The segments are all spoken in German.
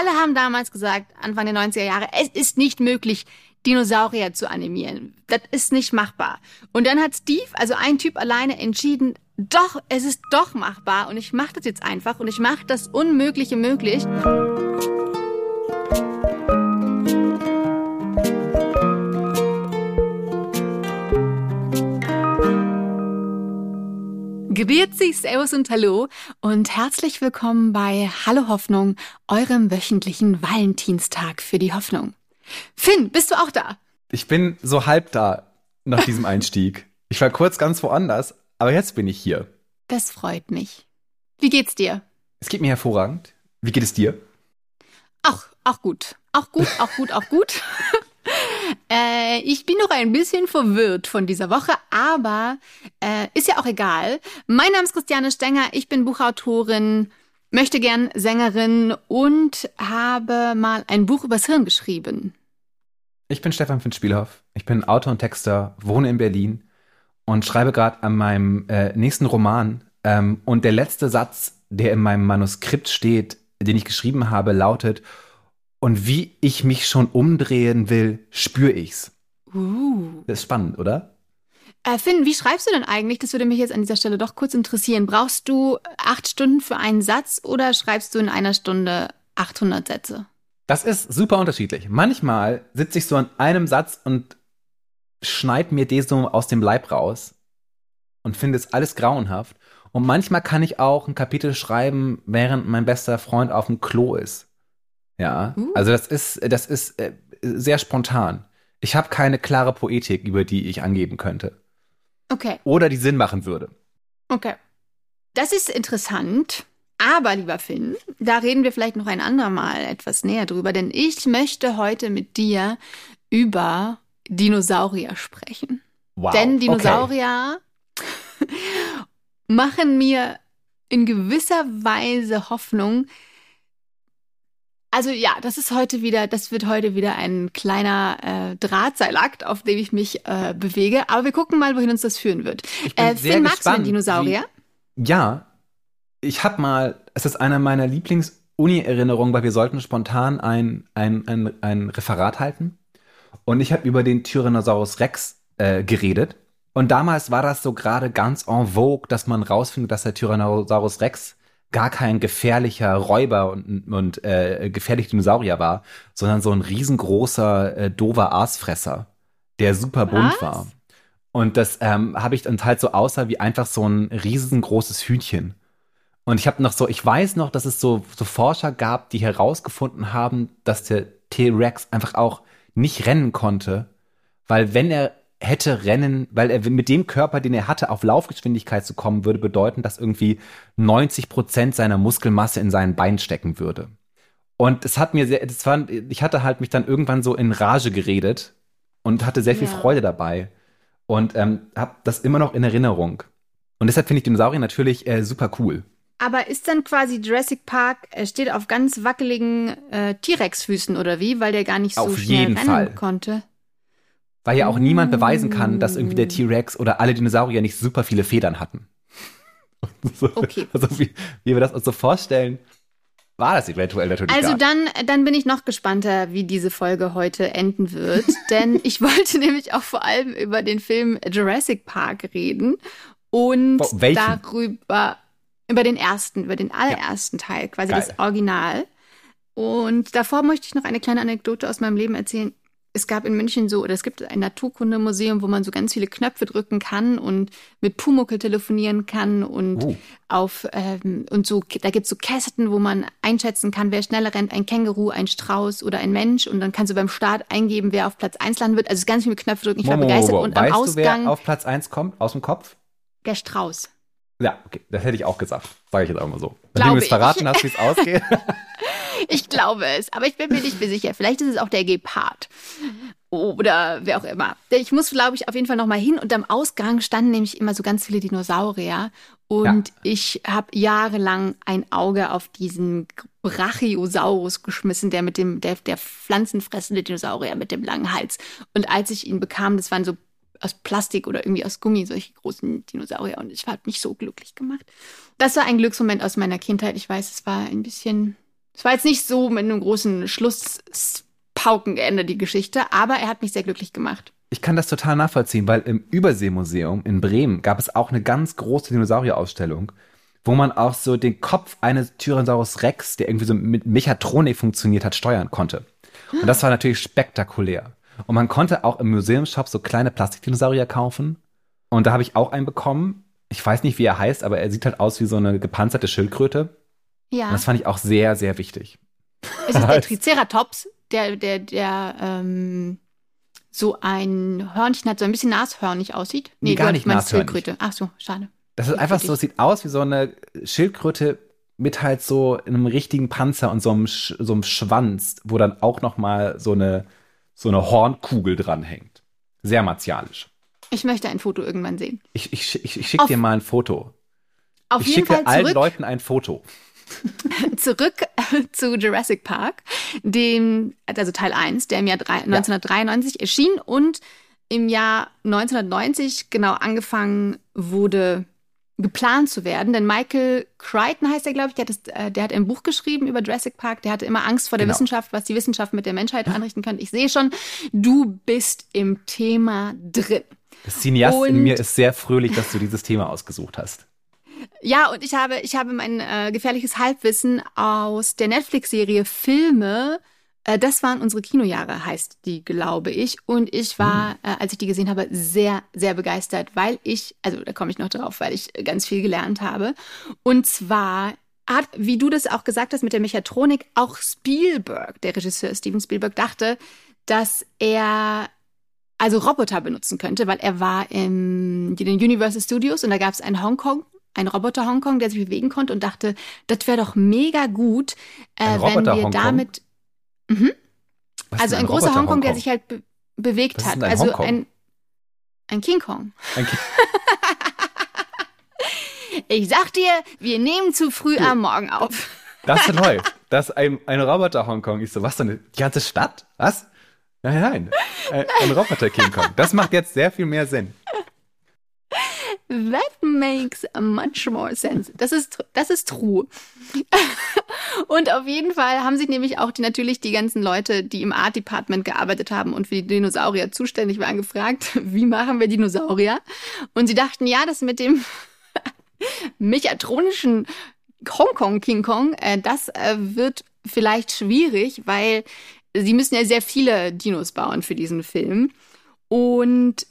alle haben damals gesagt, Anfang der 90er Jahre, es ist nicht möglich, Dinosaurier zu animieren. Das ist nicht machbar. Und dann hat Steve, also ein Typ alleine, entschieden, doch, es ist doch machbar und ich mache das jetzt einfach und ich mache das Unmögliche möglich. Grüezi, Servus und Hallo und herzlich willkommen bei Hallo Hoffnung, eurem wöchentlichen Valentinstag für die Hoffnung. Finn, bist du auch da? Ich bin so halb da nach diesem Einstieg. Ich war kurz ganz woanders, aber jetzt bin ich hier. Das freut mich. Wie geht's dir? Es geht mir hervorragend. Wie geht es dir? Auch, auch gut. Auch gut, auch gut, auch gut. äh, ich bin noch ein bisschen verwirrt von dieser Woche, aber äh, ist ja auch egal. Mein Name ist Christiane Stenger, ich bin Buchautorin, möchte gern Sängerin und habe mal ein Buch übers Hirn geschrieben. Ich bin Stefan von Spielhoff. Ich bin Autor und Texter, wohne in Berlin und schreibe gerade an meinem äh, nächsten Roman. Ähm, und der letzte Satz, der in meinem Manuskript steht, den ich geschrieben habe, lautet: Und wie ich mich schon umdrehen will, spüre ich's. Uh. Das ist spannend, oder? Äh, Finn, wie schreibst du denn eigentlich? Das würde mich jetzt an dieser Stelle doch kurz interessieren. Brauchst du acht Stunden für einen Satz oder schreibst du in einer Stunde 800 Sätze? Das ist super unterschiedlich. Manchmal sitze ich so an einem Satz und schneid mir den so aus dem Leib raus und finde es alles grauenhaft. Und manchmal kann ich auch ein Kapitel schreiben, während mein bester Freund auf dem Klo ist. Ja, uh. also das ist, das ist äh, sehr spontan. Ich habe keine klare Poetik, über die ich angeben könnte. Okay. Oder die Sinn machen würde. Okay. Das ist interessant. Aber, lieber Finn, da reden wir vielleicht noch ein andermal etwas näher drüber, denn ich möchte heute mit dir über Dinosaurier sprechen. Wow. Denn Dinosaurier okay. machen mir in gewisser Weise Hoffnung. Also ja, das ist heute wieder, das wird heute wieder ein kleiner äh, Drahtseilakt, auf dem ich mich äh, bewege. Aber wir gucken mal, wohin uns das führen wird. Ich bin äh, sehr Finn, magst du denn Dinosaurier? Wie, ja, ich habe mal, es ist einer meiner Lieblings-Uni-Erinnerungen, weil wir sollten spontan ein, ein, ein, ein Referat halten. Und ich habe über den Tyrannosaurus Rex äh, geredet. Und damals war das so gerade ganz en vogue, dass man rausfindet, dass der Tyrannosaurus Rex gar kein gefährlicher Räuber und, und äh, gefährlicher Dinosaurier war, sondern so ein riesengroßer, äh, dover Aasfresser, der super bunt Was? war. Und das ähm, habe ich dann halt so aussah wie einfach so ein riesengroßes Hühnchen. Und ich habe noch so, ich weiß noch, dass es so, so Forscher gab, die herausgefunden haben, dass der T-Rex einfach auch nicht rennen konnte, weil wenn er hätte rennen, weil er mit dem Körper, den er hatte, auf Laufgeschwindigkeit zu kommen, würde bedeuten, dass irgendwie 90 Prozent seiner Muskelmasse in seinen Beinen stecken würde. Und es hat mir sehr, das war, ich hatte halt mich dann irgendwann so in Rage geredet und hatte sehr viel Ja. Freude dabei und ähm, habe das immer noch in Erinnerung. Und deshalb finde ich Dinosaurier natürlich äh, super cool. Aber ist dann quasi Jurassic Park, äh, steht auf ganz wackeligen äh, T-Rex-Füßen oder wie? Weil der gar nicht so Auf schnell rennen Fall. konnte. Weil ja auch niemand beweisen kann, dass irgendwie der. T-Rex oder alle Dinosaurier nicht super viele Federn hatten. so, Okay. Also wie, wie wir das uns so vorstellen, war das eventuell natürlich Also dann, dann bin ich noch gespannter, wie diese Folge heute enden wird. denn ich wollte nämlich auch vor allem über den Film Jurassic Park reden. Und welchen? darüber, über den ersten, über den allerersten Teil, quasi Geil. das Original. Und davor möchte ich noch eine kleine Anekdote aus meinem Leben erzählen. Es gab in München so, oder es gibt ein Naturkundemuseum, wo man so ganz viele Knöpfe drücken kann und mit Pumuckel telefonieren kann und Uh. auf ähm, und so, da gibt's so Kästen, wo man einschätzen kann, wer schneller rennt, ein Känguru, ein Strauß oder ein Mensch. Und dann kannst du beim Start eingeben, wer auf Platz 1 landen wird. Also es ist ganz viel mit Knöpfe drücken. Ich war Mo, mo, mo, begeistert. Und am weißt Ausgang du, wer auf Platz 1 kommt, aus dem Kopf? der Strauß. Ja, okay, das hätte ich auch gesagt. Sage ich jetzt auch mal so. Wenn Glaube du ich. verraten hast, wie es ausgeht. Ich glaube es, aber ich bin mir nicht mehr sicher. Vielleicht ist es auch der Gepard. Oder wer auch immer. Ich muss, glaube ich, auf jeden Fall noch mal hin. Und am Ausgang standen nämlich immer so ganz viele Dinosaurier. Und Ja. ich habe jahrelang ein Auge auf diesen Brachiosaurus geschmissen, der mit dem, der, der pflanzenfressende Dinosaurier mit dem langen Hals. Und als ich ihn bekam, das waren so aus Plastik oder irgendwie aus Gummi, solche großen Dinosaurier. Und ich hat mich so glücklich gemacht. Das war ein Glücksmoment aus meiner Kindheit. Ich weiß, es war ein bisschen Es war jetzt nicht so mit einem großen Schlusspauken geendet, die Geschichte, aber er hat mich sehr glücklich gemacht. Ich kann das total nachvollziehen, weil im Überseemuseum in Bremen gab es auch eine ganz große Dinosaurierausstellung, wo man auch so den Kopf eines Tyrannosaurus Rex, der irgendwie so mit Mechatronik funktioniert hat, steuern konnte. Und das war natürlich spektakulär. Und man konnte auch im Museumsshop so kleine Plastikdinosaurier kaufen. Und da habe ich auch einen bekommen. Ich weiß nicht, wie er heißt, aber er sieht halt aus wie so eine gepanzerte Schildkröte. Ja. Und das fand ich auch sehr, sehr wichtig. Ist es der Triceratops, der, der, der ähm, so ein Hörnchen hat, so ein bisschen nashörnig aussieht? Nee, gar nicht nashörnig. Schildkröte. Ach so, schade. Das ist einfach so, sieht aus wie so eine Schildkröte mit halt so einem richtigen Panzer und so einem, Sch so einem Schwanz, wo dann auch noch mal so eine, so eine Hornkugel dranhängt. Sehr martialisch. Ich möchte ein Foto irgendwann sehen. Ich, ich, ich, ich schicke dir mal ein Foto. Auf ich jeden schicke Fall allen zurück, Leuten ein Foto. zurück zu Jurassic Park, dem, also Teil 1, der im Jahr drei, 1993 erschien und im Jahr 1990 genau angefangen wurde, geplant zu werden. Denn Michael Crichton heißt er, glaube ich, der hat, das, äh, der hat ein Buch geschrieben über Jurassic Park. Der hatte immer Angst vor der Genau. Wissenschaft, was die Wissenschaft mit der Menschheit anrichten könnte. Ich sehe schon, du bist im Thema drin. Das Cineast in Und- mir ist sehr fröhlich, dass du dieses Thema ausgesucht hast. Ja, und ich habe, ich habe mein äh, gefährliches Halbwissen aus der Netflix-Serie Filme. Äh, das waren unsere Kinojahre, heißt die, glaube ich. Und ich war, äh, als ich die gesehen habe, sehr, sehr begeistert, weil ich, also da komme ich noch drauf, weil ich ganz viel gelernt habe. Und zwar hat, wie du das auch gesagt hast mit der Mechatronik, auch Spielberg, der Regisseur Steven Spielberg, dachte, dass er also Roboter benutzen könnte, weil er war in den Universal Studios und da gab es einen Hongkong, einen Roboter Hongkong, der sich bewegen konnte und dachte, das wäre doch mega gut, äh, Ein wenn wir Hongkong? damit, Was also ist ein, großer Roboter Hongkong, der sich halt be bewegt Was ist hat, ein also Hongkong? ein ein King Kong. Ein Ki- Ich sag dir, wir nehmen zu früh Du. am Morgen auf. Das läuft. Das ist ein, ein Roboter Hongkong. Ich so, was denn? Die ganze Stadt? Was? Nein, nein. Ein, ein Roboter King Kong. Das macht jetzt sehr viel mehr Sinn. That makes much more sense. Das ist, das ist true. und auf jeden Fall haben sich nämlich auch die, natürlich die ganzen Leute, die im Art Department gearbeitet haben und für die Dinosaurier zuständig waren, gefragt, wie machen wir Dinosaurier? Und sie dachten, ja, das mit dem mechatronischen Hongkong King Kong, äh, das äh, wird vielleicht schwierig, weil sie müssen ja sehr viele Dinos bauen für diesen Film. Und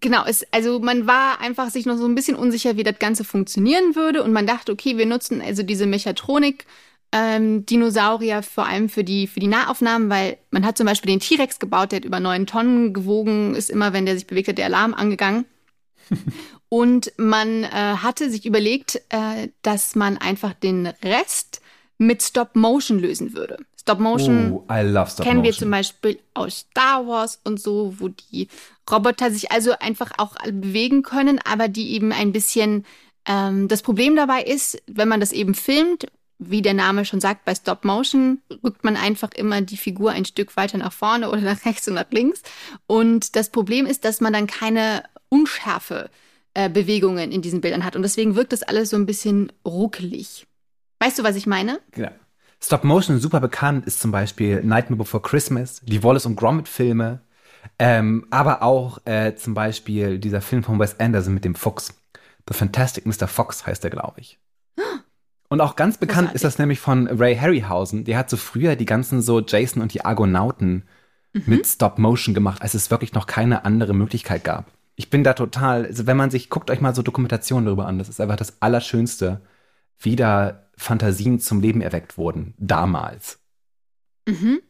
Genau, es, also man war einfach sich noch so ein bisschen unsicher, wie das Ganze funktionieren würde. Und man dachte, okay, wir nutzen also diese Mechatronik. Ähm, Dinosaurier vor allem für die, für die Nahaufnahmen, weil man hat zum Beispiel den T-Rex gebaut, der hat über neun Tonnen gewogen, ist immer, wenn der sich bewegt hat, der Alarm angegangen. Und man äh, hatte sich überlegt, äh, dass man einfach den Rest mit Stop Motion lösen würde. Stop Motion Oh, I love Stop kennen wir Motion. zum Beispiel aus Star Wars und so, wo die Roboter sich also einfach auch bewegen können, aber die eben ein bisschen. Ähm, das Problem dabei ist, wenn man das eben filmt, wie der Name schon sagt, bei Stop Motion rückt man einfach immer die Figur ein Stück weiter nach vorne oder nach rechts und nach links. Und das Problem ist, dass man dann keine unschärfe äh, Bewegungen in diesen Bildern hat. Und deswegen wirkt das alles so ein bisschen ruckelig. Weißt du, was ich meine? Ja. Stop Motion super bekannt ist zum Beispiel Nightmare Before Christmas, die Wallace und Gromit Filme, ähm, aber auch äh, zum Beispiel dieser Film von Wes Anderson mit dem Fuchs. The Fantastic Mr. Fox heißt der, glaube ich. Und auch ganz bekannt Großartig. ist das nämlich von Ray Harryhausen. Der hat so früher die ganzen so Jason und die Argonauten mit Stop Motion gemacht, als es wirklich noch keine andere Möglichkeit gab. Ich bin da total, also wenn man sich, guckt euch mal so Dokumentationen darüber an, das ist einfach das Allerschönste, wie da Fantasien zum Leben erweckt wurden, damals. Mhm.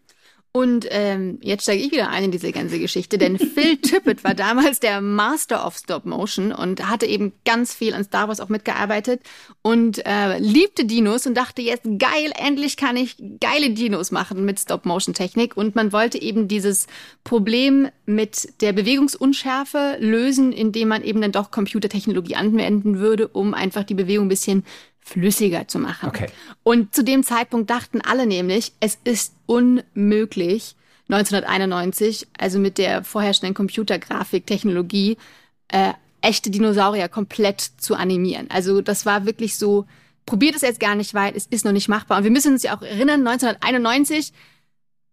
Und ähm, jetzt steige ich wieder ein in diese ganze Geschichte, denn Phil Tippett war damals der Master of Stop Motion und hatte eben ganz viel an Star Wars auch mitgearbeitet und äh, liebte Dinos und dachte jetzt, geil, endlich kann ich geile Dinos machen mit Stop Motion Technik und man wollte eben dieses Problem mit der Bewegungsunschärfe lösen, indem man eben dann doch Computertechnologie anwenden würde, um einfach die Bewegung ein bisschen flüssiger zu machen. Okay. Und zu dem Zeitpunkt dachten alle nämlich, es ist unmöglich, 1991, also mit der vorherrschenden Computergrafiktechnologie, äh, echte Dinosaurier komplett zu animieren. Also das war wirklich so probiert es jetzt gar nicht, weil es ist noch nicht machbar. Und wir müssen uns ja auch erinnern, 1991,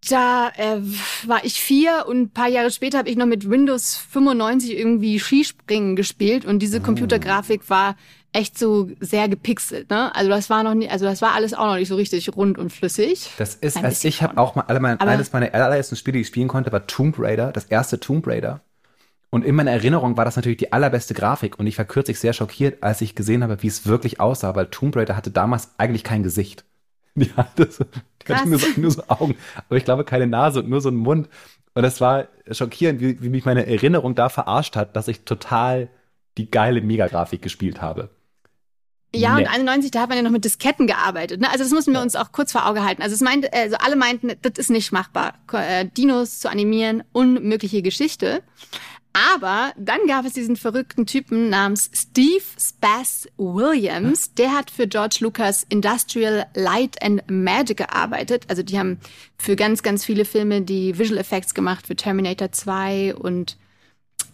da äh, war ich vier und ein paar Jahre später habe ich noch mit Windows 95 irgendwie Skispringen gespielt und diese Computergrafik war echt so sehr gepixelt, ne? Also das war noch nie, also das war alles auch noch nicht so richtig rund und flüssig. Das ist, Ein als bisschen ich habe auch mal, alle mein, Aber- eines meiner allerersten Spiele, die ich spielen konnte, war Tomb Raider, das erste Tomb Raider. Und in meiner Erinnerung war das natürlich die allerbeste Grafik und ich war kürzlich sehr schockiert, als ich gesehen habe, wie es wirklich aussah, weil Tomb Raider hatte damals eigentlich kein Gesicht. Die hatte, so. Hatte nur, so, nur so Augen, aber ich glaube keine Nase und nur so einen Mund. Und das war schockierend, wie, wie mich meine Erinnerung da verarscht hat, dass ich total die geile Megagrafik gespielt habe. Ja, Nee. und 91, da hat man ja noch mit Disketten gearbeitet. Ne? Also das müssen wir uns auch kurz vor Auge halten. Also es meint, also alle meinten, das ist nicht machbar, äh, Dinos zu animieren, unmögliche Geschichte. Aber dann gab es diesen verrückten Typen namens Steve Spass Williams. Der hat für George Lucas Industrial Light and Magic gearbeitet. Also die haben für ganz, ganz viele Filme die Visual Effects gemacht, für Terminator 2 und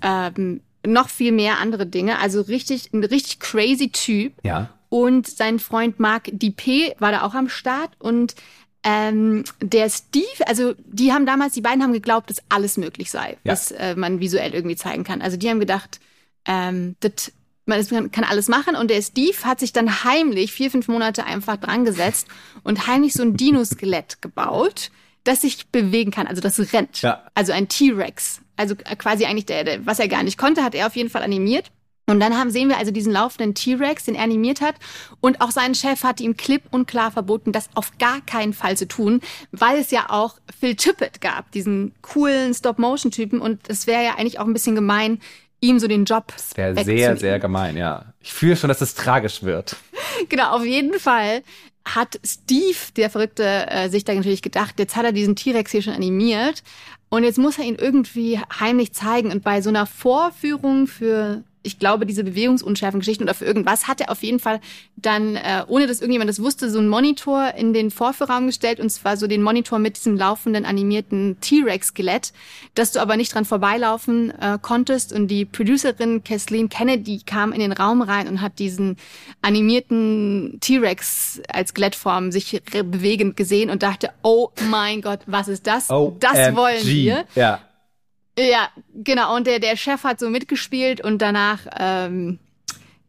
ähm, noch viel mehr andere Dinge. Also richtig, ein richtig crazy Typ. Ja. Und sein Freund Marc Dipé war da auch am Start. Und ähm, der Steve, also die haben damals, die beiden haben geglaubt, dass alles möglich sei, Ja. was äh, man visuell irgendwie zeigen kann. Also die haben gedacht, ähm, das man kann kann alles machen. Und der Steve hat sich dann heimlich vier, fünf Monate einfach dran gesetzt und heimlich so ein Dino-Skelett gebaut, das sich bewegen kann, also das rennt. Ja. Also ein T-Rex. Also quasi eigentlich der, der, was er gar nicht konnte, hat er auf jeden Fall animiert. Und dann haben, sehen wir also diesen laufenden T-Rex, den er animiert hat. Und auch sein Chef hat ihm klipp und klar verboten, das auf gar keinen Fall zu tun, weil es ja auch Phil Tippett gab, diesen coolen Stop-Motion-Typen. Und es wäre ja eigentlich auch ein bisschen gemein, ihm so den Job Das wäre sehr, sehr gemein, ja. Ich fühle schon, dass es tragisch wird. Genau, auf jeden Fall hat Steve, der Verrückte, äh, sich da natürlich gedacht, jetzt hat er diesen T-Rex hier schon animiert und jetzt muss er ihn irgendwie heimlich zeigen. Und bei so einer Vorführung für, ich glaube, diese Bewegungsunschärfen-Geschichten oder für irgendwas, hat er auf jeden Fall dann, äh, ohne dass irgendjemand das wusste, so einen Monitor in den Vorführraum gestellt und zwar so den Monitor mit diesem laufenden animierten T-Rex-Skelett, dass du aber nicht dran vorbeilaufen äh, konntest. Und die Producerin Kathleen Kennedy kam in den Raum rein und hat diesen animierten T-Rex als Skelettform sich bewegend gesehen und dachte, oh mein Gott, was ist das? Oh, das wollen wir. Ja. Ja, genau. Und der, der Chef hat so mitgespielt und danach ähm,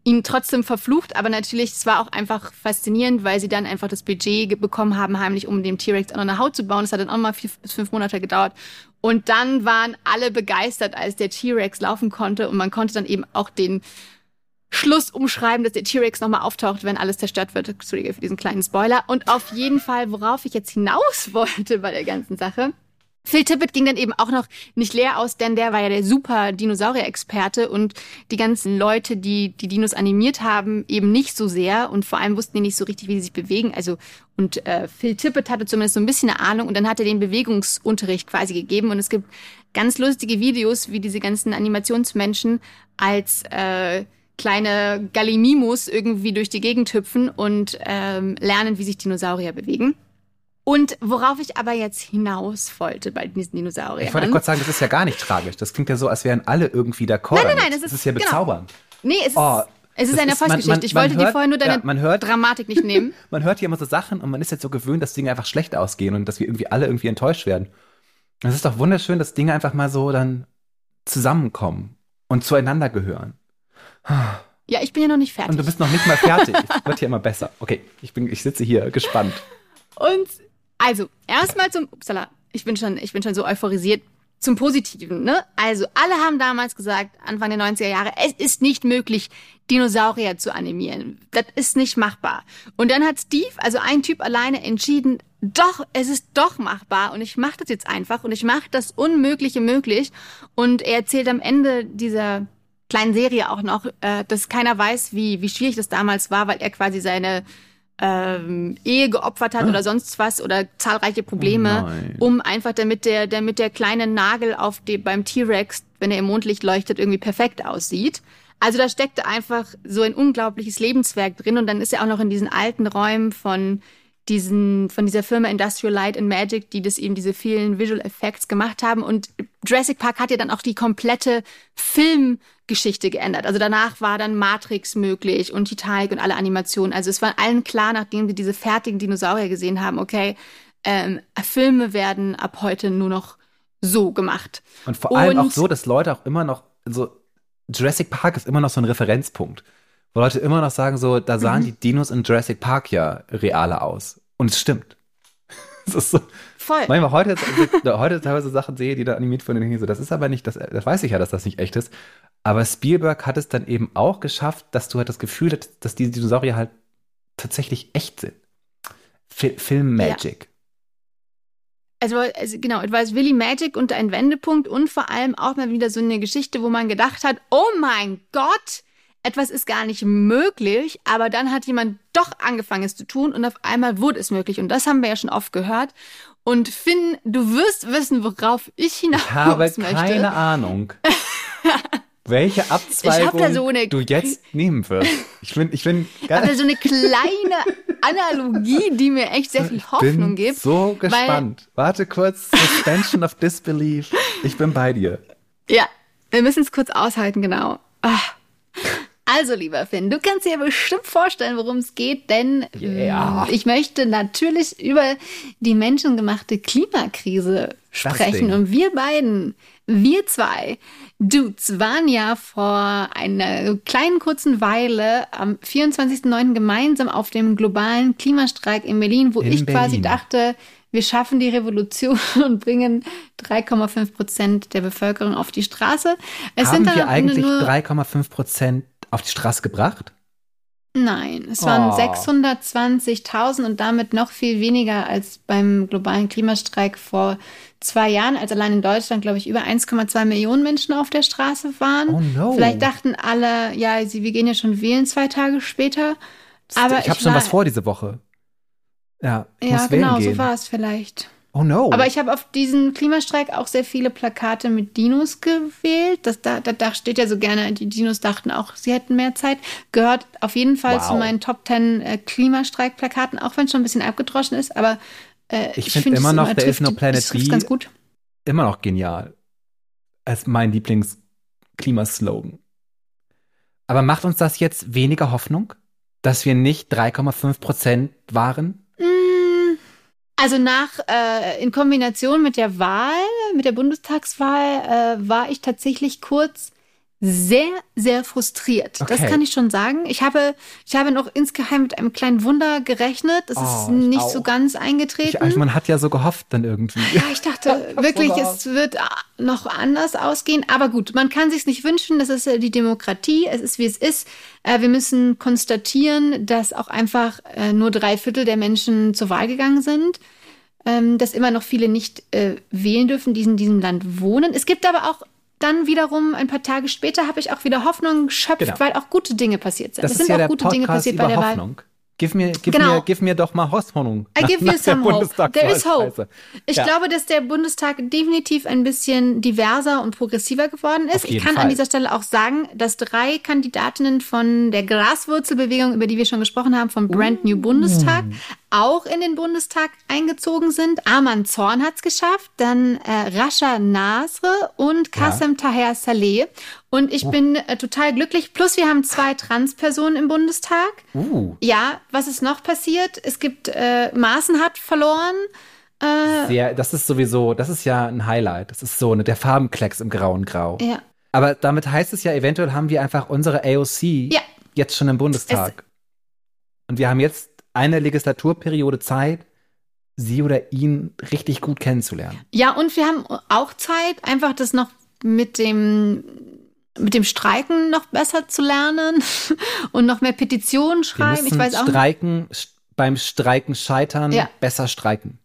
ihn trotzdem verflucht. Aber natürlich, es war auch einfach faszinierend, weil sie dann einfach das Budget ge- bekommen haben, heimlich, um dem T-Rex auch noch eine Haut zu bauen. Das hat dann auch mal vier bis fünf Monate gedauert. Und dann waren alle begeistert, als der T-Rex laufen konnte. Und man konnte dann eben auch den Schluss umschreiben, dass der T-Rex nochmal auftaucht, wenn alles zerstört wird. Entschuldige für diesen kleinen Spoiler. Und auf jeden Fall, worauf ich jetzt hinaus wollte bei der ganzen Sache, Phil Tippett ging dann eben auch noch nicht leer aus, denn der war ja der super Dinosaurier-Experte und die ganzen Leute, die die Dinos animiert haben, eben nicht so sehr und vor allem wussten die nicht so richtig, wie sie sich bewegen. Also und äh, Phil Tippett hatte zumindest so ein bisschen eine Ahnung und dann hat er den Bewegungsunterricht quasi gegeben und es gibt ganz lustige Videos, wie diese ganzen Animationsmenschen als äh, kleine Gallimimus irgendwie durch die Gegend hüpfen und ähm, lernen, wie sich Dinosaurier bewegen. Und worauf ich aber jetzt hinaus wollte bei diesen Dinosauriern. Ich wollte kurz sagen, das ist ja gar nicht tragisch. Das klingt ja so, als wären alle irgendwie d'accord. Nein, nein, nein, das ist- ja genau. bezaubernd. nee, es ist, Oh, es ist das eine ist- Erfolgsgeschichte. ich wollte dir hört- vorher nur deine ja, man hört- Dramatik nicht nehmen. Man hört hier immer so Sachen und man ist jetzt so gewöhnt, dass Dinge einfach schlecht ausgehen und dass wir irgendwie alle irgendwie enttäuscht werden. Es ist doch wunderschön, dass Dinge einfach mal so dann zusammenkommen und zueinander gehören. Ja, ich bin ja noch nicht fertig. Und du bist noch nicht mal fertig. Es wird hier immer besser. Okay, ich bin, ich sitze hier gespannt. Und also, erstmal zum, upsala, ich bin schon, ich bin schon so euphorisiert zum Positiven, ne? Also, alle haben damals gesagt, Anfang der 90er Jahre, es ist nicht möglich, Dinosaurier zu animieren. Das ist nicht machbar. Und dann hat Steve, also ein Typ alleine entschieden, doch, es ist doch machbar und ich mache das jetzt einfach und ich mache das Unmögliche möglich. Und er erzählt am Ende dieser kleinen Serie auch noch, äh, dass keiner weiß, wie, wie schwierig das damals war, weil er quasi seine ähm, Ehe geopfert hat oder sonst was oder zahlreiche Probleme, Oh um einfach damit der, damit der kleine Nagel auf dem, beim T-Rex, wenn er im Mondlicht leuchtet, irgendwie perfekt aussieht. Also da steckte einfach so ein unglaubliches Lebenswerk drin und dann ist er auch noch in diesen alten Räumen von diesen, von dieser Firma Industrial Light and Magic, die das eben diese vielen Visual Effects gemacht haben. Und Jurassic Park hat ja dann auch die komplette Geschichte geändert. Also danach war dann Matrix möglich und Titanic und alle Animationen. Also es war allen klar, nachdem sie diese fertigen Dinosaurier gesehen haben, okay, ähm, Filme werden ab heute nur noch so gemacht. Und vor allem auch so, dass Leute auch immer noch, so Jurassic Park ist immer noch so ein Referenzpunkt, wo Leute immer noch sagen, so, da sahen mhm. die Dinos in Jurassic Park ja realer aus. Und es stimmt. das ist so. Voll. Manchmal heute, heute teilweise Sachen sehe, die da animiert von den so, das ist aber nicht, das, das weiß ich ja, dass das nicht echt ist. Aber Spielberg hat es dann eben auch geschafft, dass du halt das Gefühl hast, dass diese Dinosaurier halt tatsächlich echt sind. Film Magic. Ja. Also, also, genau, es war Willy Magic und ein Wendepunkt und vor allem auch mal wieder so eine Geschichte, wo man gedacht hat, oh mein Gott, etwas ist gar nicht möglich, aber dann hat jemand doch angefangen es zu tun und auf einmal wurde es möglich und das haben wir ja schon oft gehört. Und Finn, du wirst wissen, worauf ich hinaus möchte. Ich habe möchte. keine Ahnung. welche Abzweigung so eine, du jetzt nehmen wirst. Ich bin, ich bin Ich habe so eine kleine Analogie, die mir echt sehr viel Hoffnung bin gibt. So gespannt. Warte kurz, Suspension of Disbelief. Ich bin bei dir. Ja, wir müssen es kurz aushalten, genau. Also, lieber Finn, du kannst dir bestimmt vorstellen, worum es geht, denn yeah. ich möchte natürlich über die menschengemachte Klimakrise sprechen. Und wir beiden, wir zwei Dudes waren ja vor einer kleinen kurzen Weile am 24.09. gemeinsam auf dem globalen Klimastreik in Berlin, wo in ich Berlin. quasi dachte, wir schaffen die Revolution und bringen 3,5 Prozent der Bevölkerung auf die Straße. Es Haben wir eigentlich 3,5 Prozent auf die Straße gebracht? Nein, es waren oh. 620.000 und damit noch viel weniger als beim globalen Klimastreik vor zwei Jahren, als allein in Deutschland, glaube ich, über 1,2 Millionen Menschen auf der Straße waren. Oh no. Vielleicht dachten alle, ja, sie, wir gehen ja schon wählen zwei Tage später. Aber ich habe schon was vor diese Woche. Ja, ja genau, so war es vielleicht. Oh no. Aber ich habe auf diesen Klimastreik auch sehr viele Plakate mit Dinos gewählt. Das, da, da, steht ja so gerne, die Dinos dachten auch, sie hätten mehr Zeit. Gehört auf jeden Fall wow. zu meinen Top 10 äh, Klimastreik-Plakaten, auch wenn es schon ein bisschen abgedroschen ist. Aber äh, ich, ich finde find immer noch, der ist No Planet B ganz gut. immer noch genial. Als mein Lieblings-Klimaslogan. Aber macht uns das jetzt weniger Hoffnung, dass wir nicht 3,5 Prozent waren? Also nach, äh, in Kombination mit der Wahl, mit der Bundestagswahl, äh, war ich tatsächlich kurz sehr, sehr frustriert. Okay. Das kann ich schon sagen. Ich habe, ich habe noch insgeheim mit einem kleinen Wunder gerechnet. Das oh, ist nicht auch. so ganz eingetreten. Ich, also man hat ja so gehofft dann irgendwie. Ja, ich dachte wirklich, es wird noch anders ausgehen. Aber gut, man kann sich nicht wünschen. Das ist die Demokratie. Es ist, wie es ist. Äh, wir müssen konstatieren, dass auch einfach äh, nur drei Viertel der Menschen zur Wahl gegangen sind ähm, dass immer noch viele nicht äh, wählen dürfen, die in diesem Land wohnen. Es gibt aber auch dann wiederum ein paar Tage später habe ich auch wieder Hoffnung geschöpft, genau. weil auch gute Dinge passiert sind. Das es sind ja auch gute Podcast Dinge passiert bei der Hoffnung. Wahl. Gib mir, gib, genau. mir, gib mir doch mal Hoffnung. I give you some hope. There is hope. Ich ja. glaube, dass der Bundestag definitiv ein bisschen diverser und progressiver geworden ist. Ich kann Fall. an dieser Stelle auch sagen, dass drei Kandidatinnen von der Graswurzelbewegung, über die wir schon gesprochen haben, vom Brand New Bundestag, uh. Auch in den Bundestag eingezogen sind. Arman Zorn hat es geschafft, dann äh, Rasha Nasre und Kassem ja. Taher Saleh. Und ich uh. bin äh, total glücklich. Plus wir haben zwei Transpersonen im Bundestag. Uh. Ja, was ist noch passiert? Es gibt äh, Maaßen hat verloren. Äh, Sehr, das ist sowieso, das ist ja ein Highlight. Das ist so eine, der Farbenklecks im grauen Grau. Ja. Aber damit heißt es ja, eventuell haben wir einfach unsere AOC ja. jetzt schon im Bundestag. Es Und wir haben jetzt eine Legislaturperiode Zeit, sie oder ihn richtig gut kennenzulernen. Ja, und wir haben auch Zeit, einfach das noch mit dem mit dem Streiken noch besser zu lernen und noch mehr Petitionen schreiben. ich weiß auch Streiken, beim Streiken scheitern, ja. besser streiken.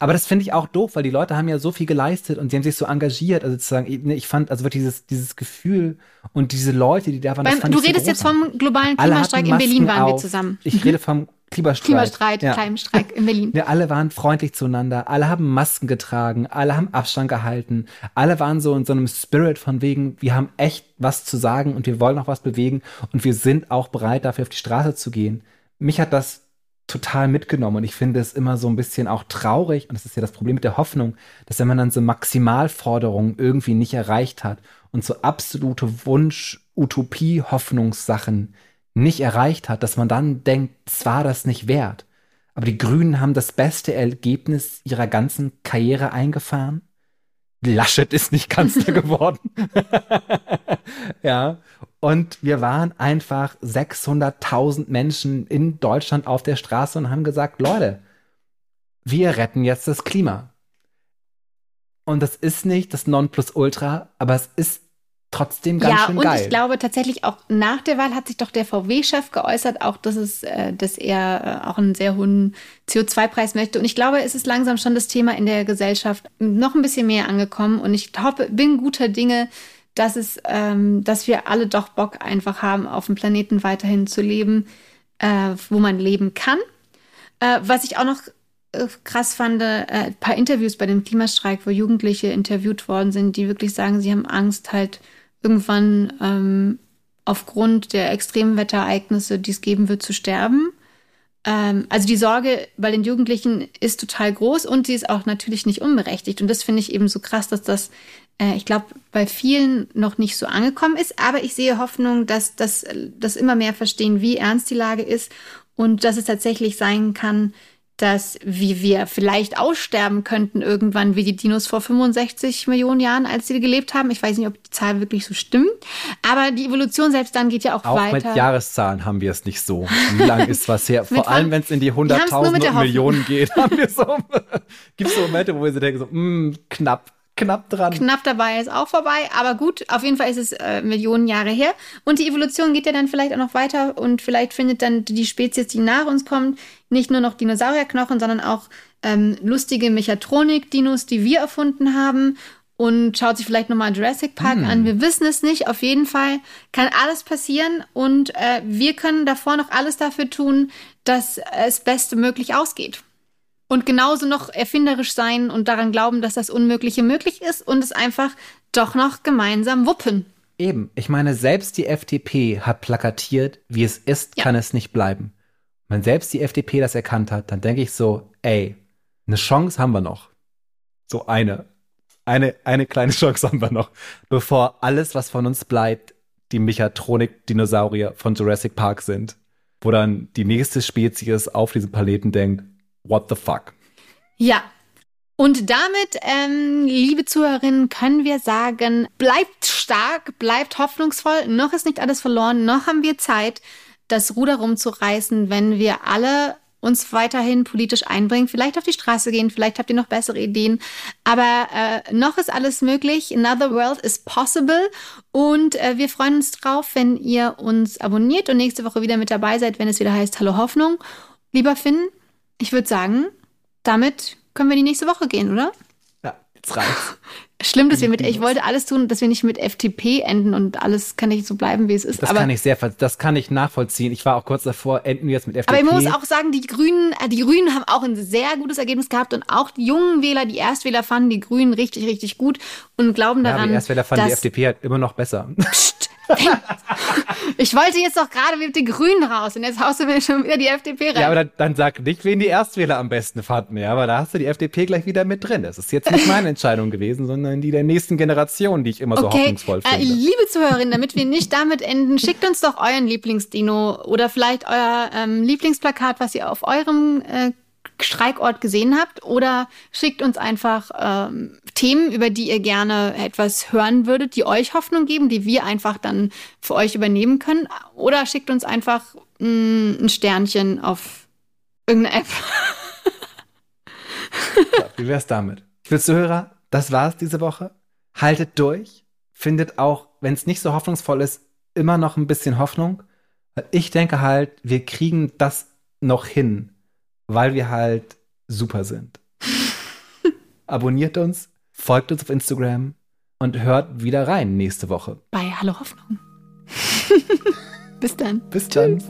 Aber das finde ich auch doof, weil die Leute haben ja so viel geleistet und sie haben sich so engagiert. Also sozusagen, ich fand also wirklich dieses, dieses Gefühl und diese Leute, die da waren. Beim, du redest so jetzt vom globalen Klimastreik in Berlin waren auf. wir zusammen. Ich mhm. rede vom Klimastreit. Klimastreit, ja. Klimastreit in Berlin. Ja, alle waren freundlich zueinander, alle haben Masken getragen, alle haben Abstand gehalten, alle waren so in so einem Spirit von wegen, wir haben echt was zu sagen und wir wollen auch was bewegen und wir sind auch bereit, dafür auf die Straße zu gehen. Mich hat das total mitgenommen und ich finde es immer so ein bisschen auch traurig und das ist ja das Problem mit der Hoffnung, dass wenn man dann so Maximalforderungen irgendwie nicht erreicht hat und so absolute Wunsch, Utopie, Hoffnungssachen nicht erreicht hat, dass man dann denkt, es war das nicht wert. Aber die Grünen haben das beste Ergebnis ihrer ganzen Karriere eingefahren. Laschet ist nicht Kanzler geworden. ja. Und wir waren einfach 600.000 Menschen in Deutschland auf der Straße und haben gesagt, Leute, wir retten jetzt das Klima. Und das ist nicht das Nonplusultra, aber es ist trotzdem ganz ja, schön geil. Ja, und ich glaube tatsächlich auch nach der Wahl hat sich doch der VW-Chef geäußert, auch dass es, äh, dass er äh, auch einen sehr hohen CO2-Preis möchte. Und ich glaube, es ist langsam schon das Thema in der Gesellschaft noch ein bisschen mehr angekommen. Und ich hoffe, bin guter Dinge, dass es, ähm, dass wir alle doch Bock einfach haben, auf dem Planeten weiterhin zu leben, äh, wo man leben kann. Was ich auch noch krass fand, ein paar Interviews bei dem Klimastreik, wo Jugendliche interviewt worden sind, die wirklich sagen, sie haben Angst, halt irgendwann ähm, aufgrund der extremen Wetterereignisse, die es geben wird, zu sterben. Ähm, also die Sorge bei den Jugendlichen ist total groß und sie ist auch natürlich nicht unberechtigt. Und das finde ich eben so krass, dass das, äh, ich glaube, bei vielen noch nicht so angekommen ist. Aber ich sehe Hoffnung, dass das dass immer mehr verstehen, wie ernst die Lage ist und dass es tatsächlich sein kann, dass wie wir vielleicht aussterben könnten irgendwann wie die Dinos vor 65 Millionen Jahren, als sie gelebt haben. Ich weiß nicht, ob die Zahl wirklich so stimmt, aber die Evolution selbst dann geht ja auch, auch weiter. Auch mit Jahreszahlen haben wir es nicht so. Wie lang ist was her? Vor allem, wenn es in die Hunderttausende und Millionen geht, haben wir so, gibt es so Momente, wo wir so denken, so, mh, hm, knapp knapp dran. Knapp dabei ist auch vorbei, aber gut, auf jeden Fall ist es äh, Millionen Jahre her. Und die Evolution geht ja dann vielleicht auch noch weiter und vielleicht findet dann die Spezies, die nach uns kommt, nicht nur noch Dinosaurierknochen, sondern auch ähm, lustige Mechatronik-Dinos, die wir erfunden haben und schaut sich vielleicht nochmal Jurassic Park hm. an. Wir wissen es nicht. Auf jeden Fall kann alles passieren und äh, wir können davor noch alles dafür tun, dass es bestmöglich ausgeht und genauso noch erfinderisch sein und daran glauben, dass das Unmögliche möglich ist und es einfach doch noch gemeinsam wuppen. Eben, ich meine, selbst die FDP hat plakatiert, wie es ist, ja. kann es nicht bleiben. Wenn selbst die FDP das erkannt hat, dann denke ich so, ey, eine Chance haben wir noch. So eine. Eine, eine kleine Chance haben wir noch, bevor alles, was von uns bleibt, die Mechatronik-Dinosaurier von Jurassic Park sind. Wo dann die nächste Spezies auf diesem Planeten denkt, what the fuck. Ja. Und damit, ähm, liebe Zuhörerinnen, können wir sagen, bleibt stark, bleibt hoffnungsvoll. Noch ist nicht alles verloren, noch haben wir Zeit, das Ruder rumzureißen, wenn wir alle uns weiterhin politisch einbringen, vielleicht auf die Straße gehen, vielleicht habt ihr noch bessere Ideen, aber äh, noch ist alles möglich. Another World is possible und äh, wir freuen uns drauf, wenn ihr uns abonniert und nächste Woche wieder mit dabei seid, wenn es wieder heißt Hallo Hoffnung. Lieber Finn, ich würde sagen, damit können wir die nächste Woche gehen, oder? Ja, jetzt reicht's. Schlimm, dass wir mit, ich wollte alles tun, dass wir nicht mit FTP enden und alles kann nicht so bleiben, wie es ist. Das aber, kann ich sehr, das kann ich nachvollziehen. Ich war auch kurz davor, enden wir jetzt mit FTP. Aber ich muss auch sagen, die Grünen, äh, die Grünen haben auch ein sehr gutes Ergebnis gehabt und auch die jungen Wähler, die Erstwähler fanden die Grünen richtig, richtig gut und glauben daran. Ja, die Erstwähler fanden die FDP halt immer noch besser. Psst. ich wollte jetzt doch gerade mit den Grünen raus und jetzt haust du mir schon wieder die FDP rein. Ja, aber dann, dann sag nicht, wen die Erstwähler am besten fanden. Ja, aber da hast du die FDP gleich wieder mit drin. Das ist jetzt nicht meine Entscheidung gewesen, sondern die der nächsten Generation, die ich immer so okay. hoffnungsvoll äh, finde. Äh, liebe Zuhörerinnen, damit wir nicht damit enden, schickt uns doch euren Lieblingsdino oder vielleicht euer ähm, Lieblingsplakat, was ihr auf eurem äh, Streikort gesehen habt oder schickt uns einfach ähm, Themen, über die ihr gerne etwas hören würdet, die euch Hoffnung geben, die wir einfach dann für euch übernehmen können. Oder schickt uns einfach mh, mm, ein Sternchen auf irgendeine App. wie wär's damit? Für Zuhörer, das war's diese Woche. Haltet durch. Findet auch, wenn es nicht so hoffnungsvoll ist, immer noch ein bisschen Hoffnung. Ich denke halt, wir kriegen das noch hin weil wir halt super sind. Abonniert uns, folgt uns auf Instagram und hört wieder rein nächste Woche. Bei Hallo Hoffnung. Bis dann. Bis dann.